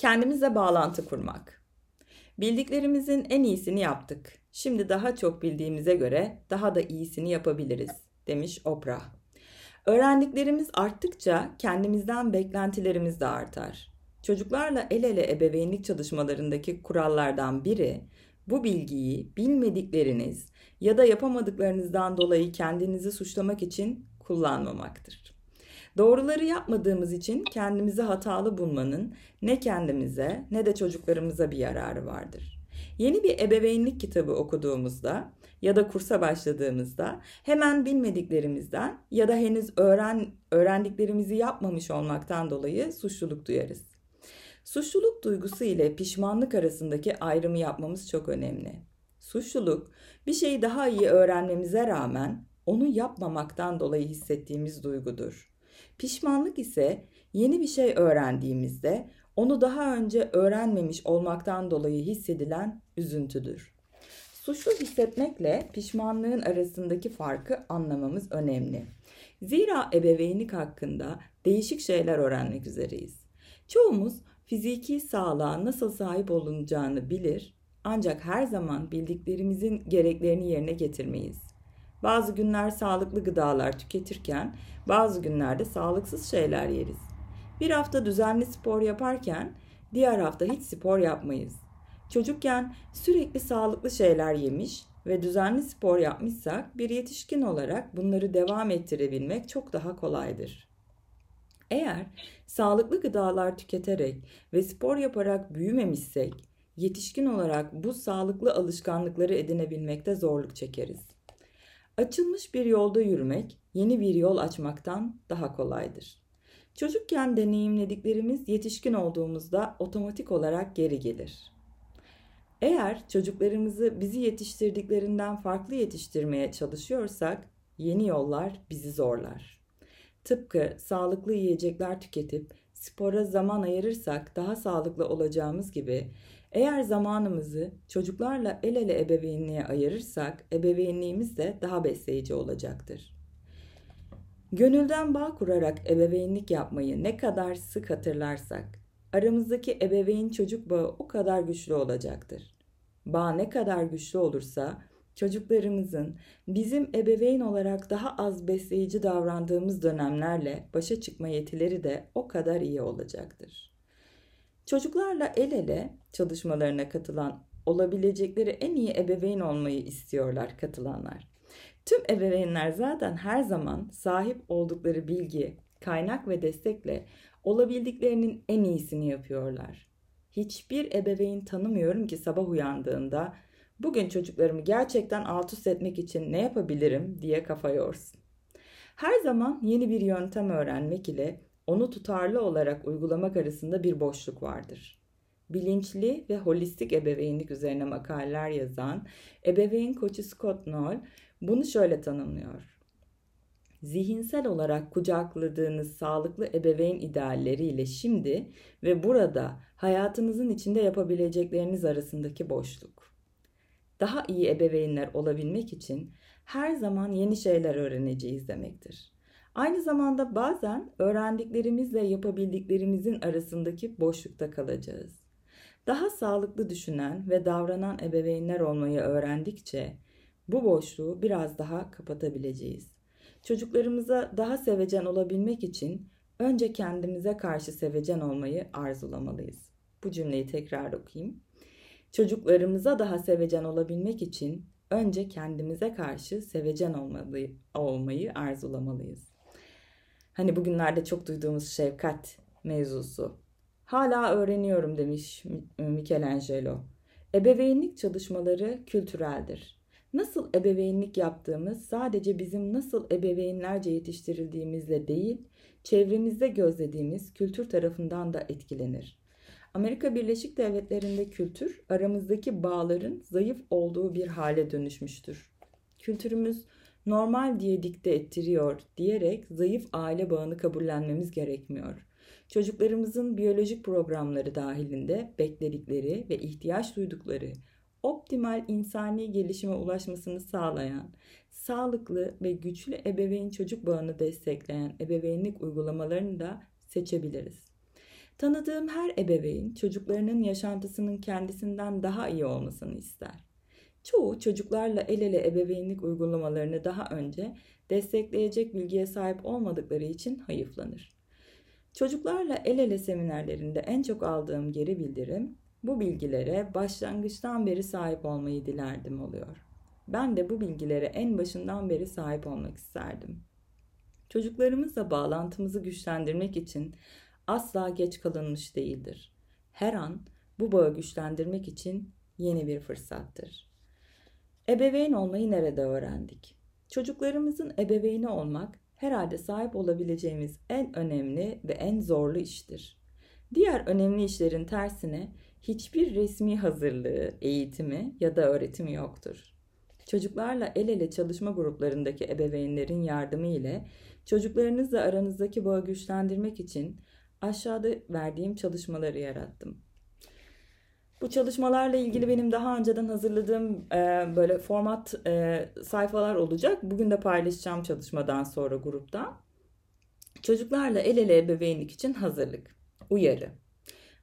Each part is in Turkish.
Kendimize bağlantı kurmak. Bildiklerimizin en iyisini yaptık. Şimdi daha çok bildiğimize göre daha da iyisini yapabiliriz, demiş Oprah. Öğrendiklerimiz arttıkça kendimizden beklentilerimiz de artar. Çocuklarla el ele ebeveynlik çalışmalarındaki kurallardan biri bu bilgiyi bilmedikleriniz ya da yapamadıklarınızdan dolayı kendinizi suçlamak için kullanmamaktır. Doğruları yapmadığımız için kendimizi hatalı bulmanın ne kendimize ne de çocuklarımıza bir yararı vardır. Yeni bir ebeveynlik kitabı okuduğumuzda ya da kursa başladığımızda hemen bilmediklerimizden ya da henüz öğren öğrendiklerimizi yapmamış olmaktan dolayı suçluluk duyarız. Suçluluk duygusu ile pişmanlık arasındaki ayrımı yapmamız çok önemli. Suçluluk bir şeyi daha iyi öğrenmemize rağmen onu yapmamaktan dolayı hissettiğimiz duygudur. Pişmanlık ise yeni bir şey öğrendiğimizde onu daha önce öğrenmemiş olmaktan dolayı hissedilen üzüntüdür. Suçlu hissetmekle pişmanlığın arasındaki farkı anlamamız önemli. Zira ebeveynlik hakkında değişik şeyler öğrenmek üzereyiz. Çoğumuz fiziki sağlığa nasıl sahip olunacağını bilir ancak her zaman bildiklerimizin gereklerini yerine getirmeyiz. Bazı günler sağlıklı gıdalar tüketirken bazı günlerde sağlıksız şeyler yeriz. Bir hafta düzenli spor yaparken diğer hafta hiç spor yapmayız. Çocukken sürekli sağlıklı şeyler yemiş ve düzenli spor yapmışsak bir yetişkin olarak bunları devam ettirebilmek çok daha kolaydır. Eğer sağlıklı gıdalar tüketerek ve spor yaparak büyümemişsek, yetişkin olarak bu sağlıklı alışkanlıkları edinebilmekte zorluk çekeriz. Açılmış bir yolda yürümek, yeni bir yol açmaktan daha kolaydır. Çocukken deneyimlediklerimiz yetişkin olduğumuzda otomatik olarak geri gelir. Eğer çocuklarımızı bizi yetiştirdiklerinden farklı yetiştirmeye çalışıyorsak, yeni yollar bizi zorlar. Tıpkı sağlıklı yiyecekler tüketip spora zaman ayırırsak daha sağlıklı olacağımız gibi eğer zamanımızı çocuklarla el ele ebeveynliğe ayırırsak ebeveynliğimiz de daha besleyici olacaktır. Gönülden bağ kurarak ebeveynlik yapmayı ne kadar sık hatırlarsak aramızdaki ebeveyn çocuk bağı o kadar güçlü olacaktır. Bağ ne kadar güçlü olursa çocuklarımızın bizim ebeveyn olarak daha az besleyici davrandığımız dönemlerle başa çıkma yetileri de o kadar iyi olacaktır. Çocuklarla el ele çalışmalarına katılan olabilecekleri en iyi ebeveyn olmayı istiyorlar katılanlar. Tüm ebeveynler zaten her zaman sahip oldukları bilgi, kaynak ve destekle olabildiklerinin en iyisini yapıyorlar. Hiçbir ebeveyn tanımıyorum ki sabah uyandığında bugün çocuklarımı gerçekten alt üst etmek için ne yapabilirim diye kafa yorsun. Her zaman yeni bir yöntem öğrenmek ile onu tutarlı olarak uygulamak arasında bir boşluk vardır. Bilinçli ve holistik ebeveynlik üzerine makaleler yazan ebeveyn koçu Scott Knoll bunu şöyle tanımlıyor. Zihinsel olarak kucakladığınız sağlıklı ebeveyn idealleriyle şimdi ve burada hayatınızın içinde yapabilecekleriniz arasındaki boşluk. Daha iyi ebeveynler olabilmek için her zaman yeni şeyler öğreneceğiz demektir. Aynı zamanda bazen öğrendiklerimizle yapabildiklerimizin arasındaki boşlukta kalacağız. Daha sağlıklı düşünen ve davranan ebeveynler olmayı öğrendikçe bu boşluğu biraz daha kapatabileceğiz. Çocuklarımıza daha sevecen olabilmek için önce kendimize karşı sevecen olmayı arzulamalıyız. Bu cümleyi tekrar okuyayım. Çocuklarımıza daha sevecen olabilmek için önce kendimize karşı sevecen olmalı, olmayı arzulamalıyız. Hani bugünlerde çok duyduğumuz şefkat mevzusu. Hala öğreniyorum demiş Michelangelo. Ebeveynlik çalışmaları kültüreldir. Nasıl ebeveynlik yaptığımız sadece bizim nasıl ebeveynlerce yetiştirildiğimizle değil, çevremizde gözlediğimiz kültür tarafından da etkilenir. Amerika Birleşik Devletleri'nde kültür aramızdaki bağların zayıf olduğu bir hale dönüşmüştür. Kültürümüz normal diye dikte ettiriyor diyerek zayıf aile bağını kabullenmemiz gerekmiyor. Çocuklarımızın biyolojik programları dahilinde bekledikleri ve ihtiyaç duydukları optimal insani gelişime ulaşmasını sağlayan, sağlıklı ve güçlü ebeveyn çocuk bağını destekleyen ebeveynlik uygulamalarını da seçebiliriz. Tanıdığım her ebeveyn çocuklarının yaşantısının kendisinden daha iyi olmasını ister. Çoğu çocuklarla el ele ebeveynlik uygulamalarını daha önce destekleyecek bilgiye sahip olmadıkları için hayıflanır. Çocuklarla el ele seminerlerinde en çok aldığım geri bildirim bu bilgilere başlangıçtan beri sahip olmayı dilerdim oluyor. Ben de bu bilgilere en başından beri sahip olmak isterdim. Çocuklarımızla bağlantımızı güçlendirmek için asla geç kalınmış değildir. Her an bu bağı güçlendirmek için yeni bir fırsattır. Ebeveyn olmayı nerede öğrendik? Çocuklarımızın ebeveyni olmak herhalde sahip olabileceğimiz en önemli ve en zorlu iştir. Diğer önemli işlerin tersine hiçbir resmi hazırlığı, eğitimi ya da öğretimi yoktur. Çocuklarla el ele çalışma gruplarındaki ebeveynlerin yardımı ile çocuklarınızla aranızdaki bağı güçlendirmek için aşağıda verdiğim çalışmaları yarattım. Bu çalışmalarla ilgili benim daha önceden hazırladığım e, böyle format e, sayfalar olacak. Bugün de paylaşacağım çalışmadan sonra grupta. Çocuklarla el ele ebeveynlik için hazırlık. Uyarı.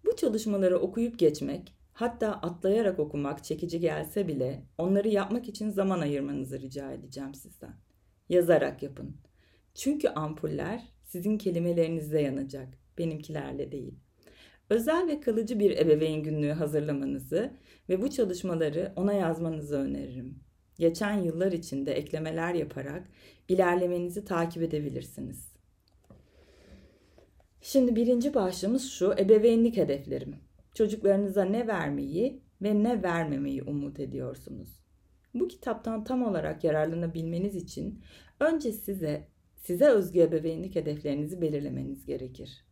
Bu çalışmaları okuyup geçmek, hatta atlayarak okumak çekici gelse bile onları yapmak için zaman ayırmanızı rica edeceğim sizden. Yazarak yapın. Çünkü ampuller sizin kelimelerinizde yanacak, benimkilerle değil. Özel ve kalıcı bir ebeveyn günlüğü hazırlamanızı ve bu çalışmaları ona yazmanızı öneririm. Geçen yıllar içinde eklemeler yaparak ilerlemenizi takip edebilirsiniz. Şimdi birinci başlığımız şu, ebeveynlik hedeflerim. Çocuklarınıza ne vermeyi ve ne vermemeyi umut ediyorsunuz? Bu kitaptan tam olarak yararlanabilmeniz için önce size size özgü ebeveynlik hedeflerinizi belirlemeniz gerekir.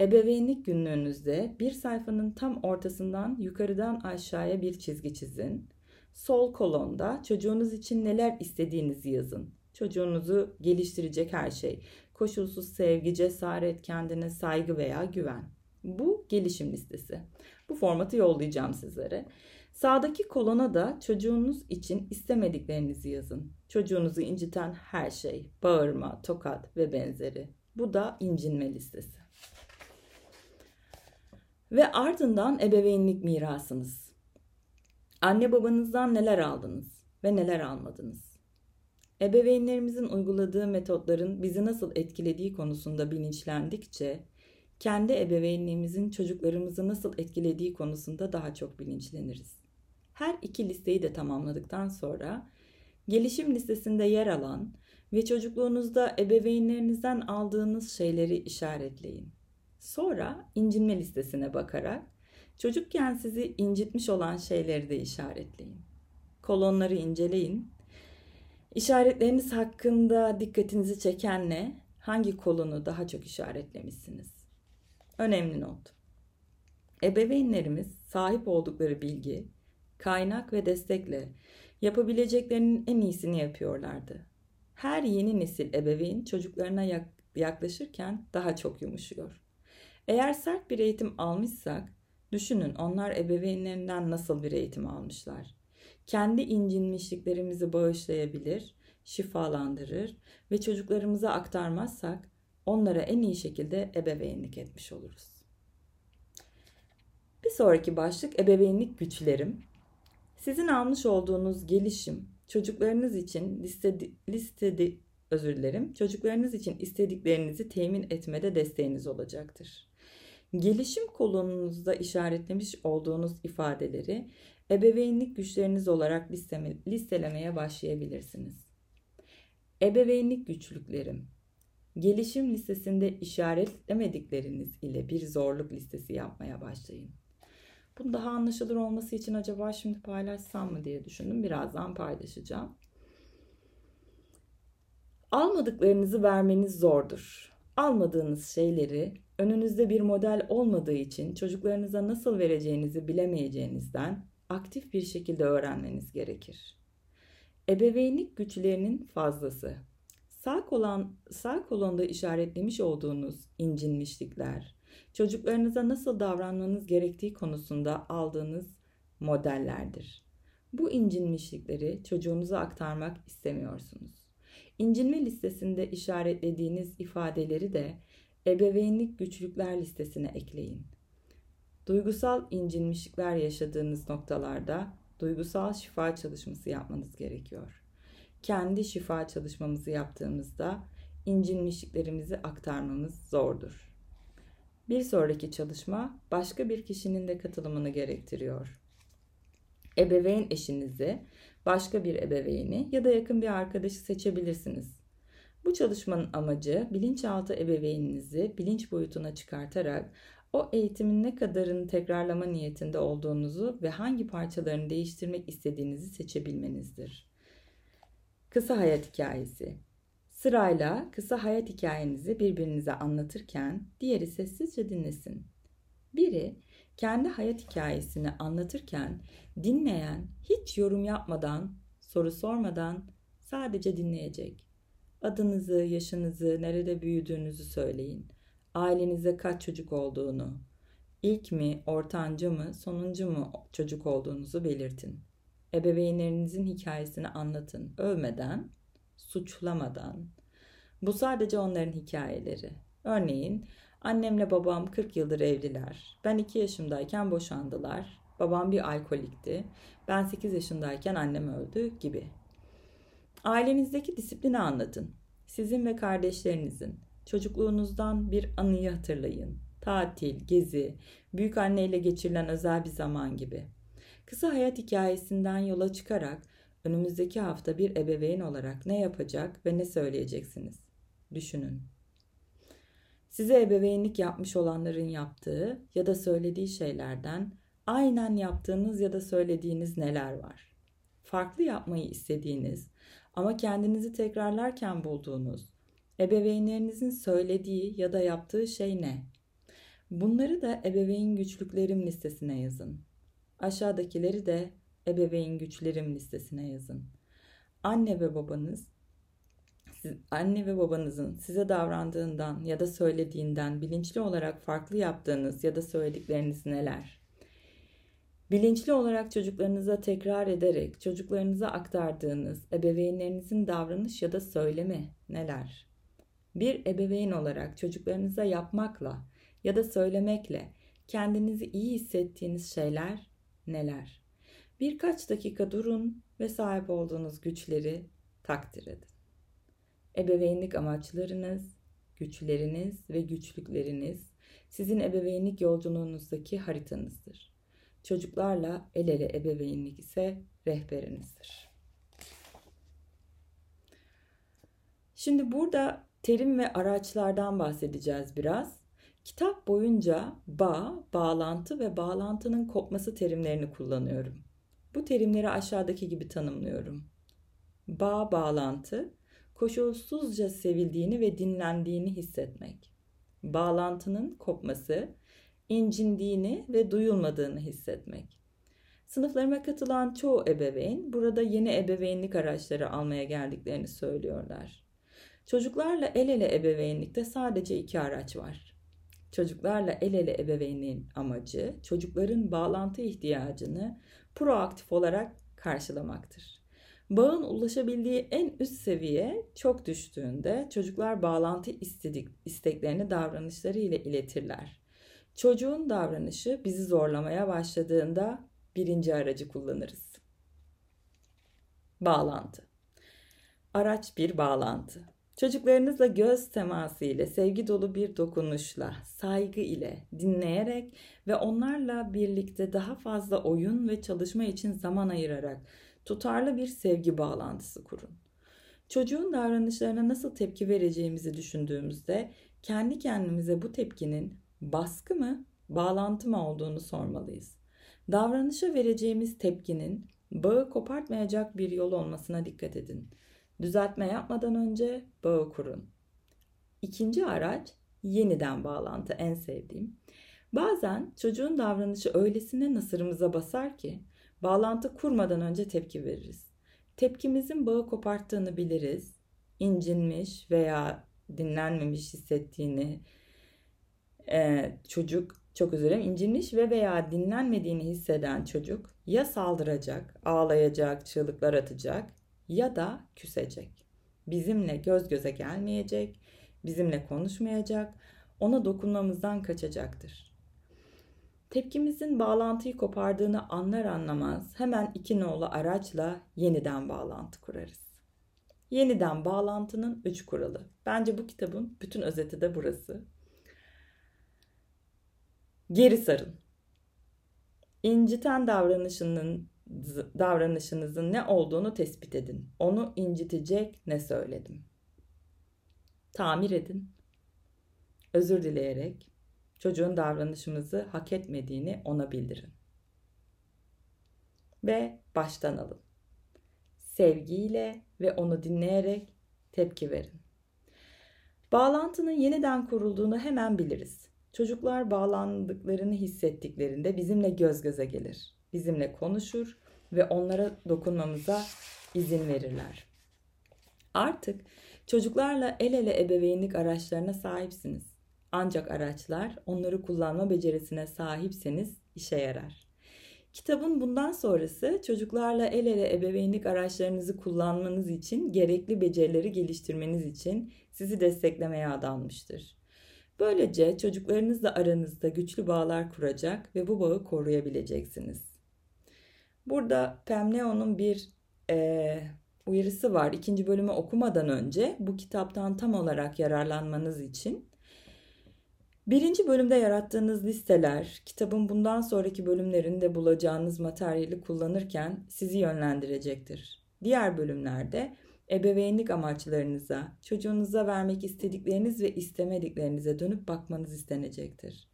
Ebeveynlik günlüğünüzde bir sayfanın tam ortasından yukarıdan aşağıya bir çizgi çizin. Sol kolonda çocuğunuz için neler istediğinizi yazın. Çocuğunuzu geliştirecek her şey. Koşulsuz sevgi, cesaret, kendine saygı veya güven. Bu gelişim listesi. Bu formatı yollayacağım sizlere. Sağdaki kolona da çocuğunuz için istemediklerinizi yazın. Çocuğunuzu inciten her şey, bağırma, tokat ve benzeri. Bu da incinme listesi. Ve ardından ebeveynlik mirasınız. Anne babanızdan neler aldınız ve neler almadınız? Ebeveynlerimizin uyguladığı metotların bizi nasıl etkilediği konusunda bilinçlendikçe, kendi ebeveynliğimizin çocuklarımızı nasıl etkilediği konusunda daha çok bilinçleniriz. Her iki listeyi de tamamladıktan sonra gelişim listesinde yer alan ve çocukluğunuzda ebeveynlerinizden aldığınız şeyleri işaretleyin. Sonra incinme listesine bakarak çocukken sizi incitmiş olan şeyleri de işaretleyin. Kolonları inceleyin. İşaretleriniz hakkında dikkatinizi çeken ne? Hangi kolonu daha çok işaretlemişsiniz? Önemli not. Ebeveynlerimiz sahip oldukları bilgi, kaynak ve destekle yapabileceklerinin en iyisini yapıyorlardı. Her yeni nesil ebeveyn çocuklarına yaklaşırken daha çok yumuşuyor. Eğer sert bir eğitim almışsak, düşünün onlar ebeveynlerinden nasıl bir eğitim almışlar. Kendi incinmişliklerimizi bağışlayabilir, şifalandırır ve çocuklarımıza aktarmazsak onlara en iyi şekilde ebeveynlik etmiş oluruz. Bir sonraki başlık ebeveynlik güçlerim. Sizin almış olduğunuz gelişim çocuklarınız için listedi, listedi özür dilerim. Çocuklarınız için istediklerinizi temin etmede desteğiniz olacaktır. Gelişim kolonunuzda işaretlemiş olduğunuz ifadeleri ebeveynlik güçleriniz olarak listelemeye başlayabilirsiniz. Ebeveynlik güçlüklerim. Gelişim listesinde işaretlemedikleriniz ile bir zorluk listesi yapmaya başlayın. Bunu daha anlaşılır olması için acaba şimdi paylaşsam mı diye düşündüm. Birazdan paylaşacağım. Almadıklarınızı vermeniz zordur. Almadığınız şeyleri önünüzde bir model olmadığı için çocuklarınıza nasıl vereceğinizi bilemeyeceğinizden aktif bir şekilde öğrenmeniz gerekir. Ebeveynlik güçlerinin fazlası. Sağ kolon, sağ kolonda işaretlemiş olduğunuz incinmişlikler, çocuklarınıza nasıl davranmanız gerektiği konusunda aldığınız modellerdir. Bu incinmişlikleri çocuğunuza aktarmak istemiyorsunuz. İncinme listesinde işaretlediğiniz ifadeleri de ebeveynlik güçlükler listesine ekleyin. Duygusal incinmişlikler yaşadığınız noktalarda duygusal şifa çalışması yapmanız gerekiyor. Kendi şifa çalışmamızı yaptığımızda incinmişliklerimizi aktarmamız zordur. Bir sonraki çalışma başka bir kişinin de katılımını gerektiriyor. Ebeveyn eşinizi, başka bir ebeveyni ya da yakın bir arkadaşı seçebilirsiniz. Bu çalışmanın amacı bilinçaltı ebeveyninizi bilinç boyutuna çıkartarak o eğitimin ne kadarını tekrarlama niyetinde olduğunuzu ve hangi parçalarını değiştirmek istediğinizi seçebilmenizdir. Kısa hayat hikayesi. Sırayla kısa hayat hikayenizi birbirinize anlatırken diğeri sessizce dinlesin. Biri kendi hayat hikayesini anlatırken dinleyen hiç yorum yapmadan, soru sormadan sadece dinleyecek. Adınızı, yaşınızı, nerede büyüdüğünüzü söyleyin. Ailenize kaç çocuk olduğunu, ilk mi, ortanca mı, sonuncu mu çocuk olduğunuzu belirtin. Ebeveynlerinizin hikayesini anlatın. Övmeden, suçlamadan. Bu sadece onların hikayeleri. Örneğin annemle babam 40 yıldır evliler. Ben 2 yaşımdayken boşandılar. Babam bir alkolikti. Ben 8 yaşındayken annem öldü gibi. Ailenizdeki disiplini anlatın. Sizin ve kardeşlerinizin çocukluğunuzdan bir anıyı hatırlayın. Tatil, gezi, büyük anneyle geçirilen özel bir zaman gibi. Kısa hayat hikayesinden yola çıkarak önümüzdeki hafta bir ebeveyn olarak ne yapacak ve ne söyleyeceksiniz? Düşünün. Size ebeveynlik yapmış olanların yaptığı ya da söylediği şeylerden aynen yaptığınız ya da söylediğiniz neler var? Farklı yapmayı istediğiniz ama kendinizi tekrarlarken bulduğunuz, ebeveynlerinizin söylediği ya da yaptığı şey ne? Bunları da ebeveyn güçlüklerim listesine yazın. Aşağıdakileri de ebeveyn güçlerim listesine yazın. Anne ve babanız anne ve babanızın size davrandığından ya da söylediğinden bilinçli olarak farklı yaptığınız ya da söyledikleriniz neler? Bilinçli olarak çocuklarınıza tekrar ederek çocuklarınıza aktardığınız ebeveynlerinizin davranış ya da söylemi neler? Bir ebeveyn olarak çocuklarınıza yapmakla ya da söylemekle kendinizi iyi hissettiğiniz şeyler neler? Birkaç dakika durun ve sahip olduğunuz güçleri takdir edin. Ebeveynlik amaçlarınız, güçleriniz ve güçlükleriniz sizin ebeveynlik yolculuğunuzdaki haritanızdır. Çocuklarla el ele ebeveynlik ise rehberinizdir. Şimdi burada terim ve araçlardan bahsedeceğiz biraz. Kitap boyunca bağ, bağlantı ve bağlantının kopması terimlerini kullanıyorum. Bu terimleri aşağıdaki gibi tanımlıyorum. Bağ, bağlantı, koşulsuzca sevildiğini ve dinlendiğini hissetmek. Bağlantının kopması, incindiğini ve duyulmadığını hissetmek. Sınıflarıma katılan çoğu ebeveyn burada yeni ebeveynlik araçları almaya geldiklerini söylüyorlar. Çocuklarla el ele ebeveynlikte sadece iki araç var. Çocuklarla el ele ebeveynliğin amacı çocukların bağlantı ihtiyacını proaktif olarak karşılamaktır. Bağın ulaşabildiği en üst seviye çok düştüğünde çocuklar bağlantı istedik, isteklerini davranışları ile iletirler. Çocuğun davranışı bizi zorlamaya başladığında birinci aracı kullanırız. Bağlantı. Araç bir bağlantı. Çocuklarınızla göz teması ile, sevgi dolu bir dokunuşla, saygı ile, dinleyerek ve onlarla birlikte daha fazla oyun ve çalışma için zaman ayırarak tutarlı bir sevgi bağlantısı kurun. Çocuğun davranışlarına nasıl tepki vereceğimizi düşündüğümüzde kendi kendimize bu tepkinin baskı mı, bağlantı mı olduğunu sormalıyız. Davranışa vereceğimiz tepkinin bağı kopartmayacak bir yol olmasına dikkat edin. Düzeltme yapmadan önce bağı kurun. İkinci araç yeniden bağlantı en sevdiğim. Bazen çocuğun davranışı öylesine nasırımıza basar ki bağlantı kurmadan önce tepki veririz. Tepkimizin bağı koparttığını biliriz. İncinmiş veya dinlenmemiş hissettiğini e, çocuk çok dilerim incinmiş ve veya dinlenmediğini hisseden çocuk ya saldıracak, ağlayacak, çığlıklar atacak ya da küsecek. Bizimle göz göze gelmeyecek, bizimle konuşmayacak. ona dokunmamızdan kaçacaktır. Tepkimizin bağlantıyı kopardığını anlar anlamaz hemen iki nolu araçla yeniden bağlantı kurarız. Yeniden bağlantının üç kuralı. Bence bu kitabın bütün özeti de burası. Geri sarın. İnciten davranışının davranışınızın ne olduğunu tespit edin. Onu incitecek ne söyledim? Tamir edin. Özür dileyerek çocuğun davranışımızı hak etmediğini ona bildirin. Ve baştan alın. Sevgiyle ve onu dinleyerek tepki verin. Bağlantının yeniden kurulduğunu hemen biliriz. Çocuklar bağlandıklarını hissettiklerinde bizimle göz göze gelir. Bizimle konuşur ve onlara dokunmamıza izin verirler. Artık çocuklarla el ele ebeveynlik araçlarına sahipsiniz. Ancak araçlar onları kullanma becerisine sahipseniz işe yarar. Kitabın bundan sonrası çocuklarla el ele ebeveynlik araçlarınızı kullanmanız için gerekli becerileri geliştirmeniz için sizi desteklemeye adanmıştır. Böylece çocuklarınızla aranızda güçlü bağlar kuracak ve bu bağı koruyabileceksiniz. Burada Pemneo'nun bir e, uyarısı var. İkinci bölümü okumadan önce bu kitaptan tam olarak yararlanmanız için Birinci bölümde yarattığınız listeler, kitabın bundan sonraki bölümlerinde bulacağınız materyali kullanırken sizi yönlendirecektir. Diğer bölümlerde ebeveynlik amaçlarınıza, çocuğunuza vermek istedikleriniz ve istemediklerinize dönüp bakmanız istenecektir.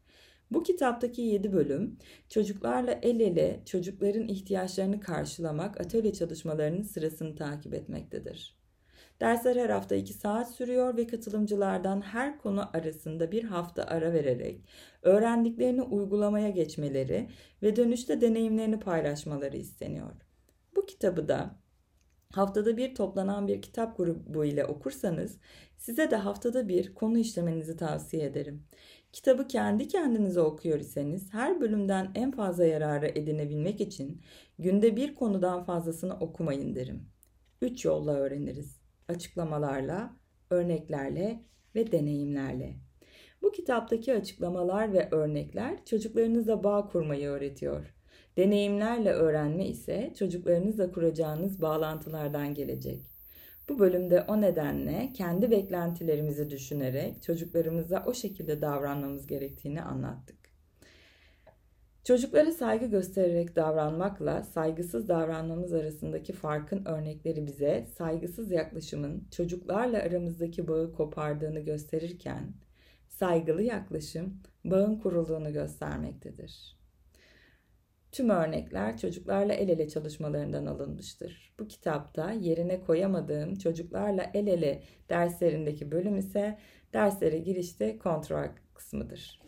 Bu kitaptaki 7 bölüm çocuklarla el ele çocukların ihtiyaçlarını karşılamak atölye çalışmalarının sırasını takip etmektedir. Dersler her hafta 2 saat sürüyor ve katılımcılardan her konu arasında bir hafta ara vererek öğrendiklerini uygulamaya geçmeleri ve dönüşte deneyimlerini paylaşmaları isteniyor. Bu kitabı da haftada bir toplanan bir kitap grubu ile okursanız size de haftada bir konu işlemenizi tavsiye ederim. Kitabı kendi kendinize okuyor iseniz her bölümden en fazla yararı edinebilmek için günde bir konudan fazlasını okumayın derim. Üç yolla öğreniriz açıklamalarla, örneklerle ve deneyimlerle. Bu kitaptaki açıklamalar ve örnekler çocuklarınızla bağ kurmayı öğretiyor. Deneyimlerle öğrenme ise çocuklarınızla kuracağınız bağlantılardan gelecek. Bu bölümde o nedenle kendi beklentilerimizi düşünerek çocuklarımıza o şekilde davranmamız gerektiğini anlattık. Çocuklara saygı göstererek davranmakla saygısız davranmamız arasındaki farkın örnekleri bize saygısız yaklaşımın çocuklarla aramızdaki bağı kopardığını gösterirken saygılı yaklaşım bağın kurulduğunu göstermektedir. Tüm örnekler çocuklarla el ele çalışmalarından alınmıştır. Bu kitapta yerine koyamadığım çocuklarla el ele derslerindeki bölüm ise derslere girişte kontrol kısmıdır.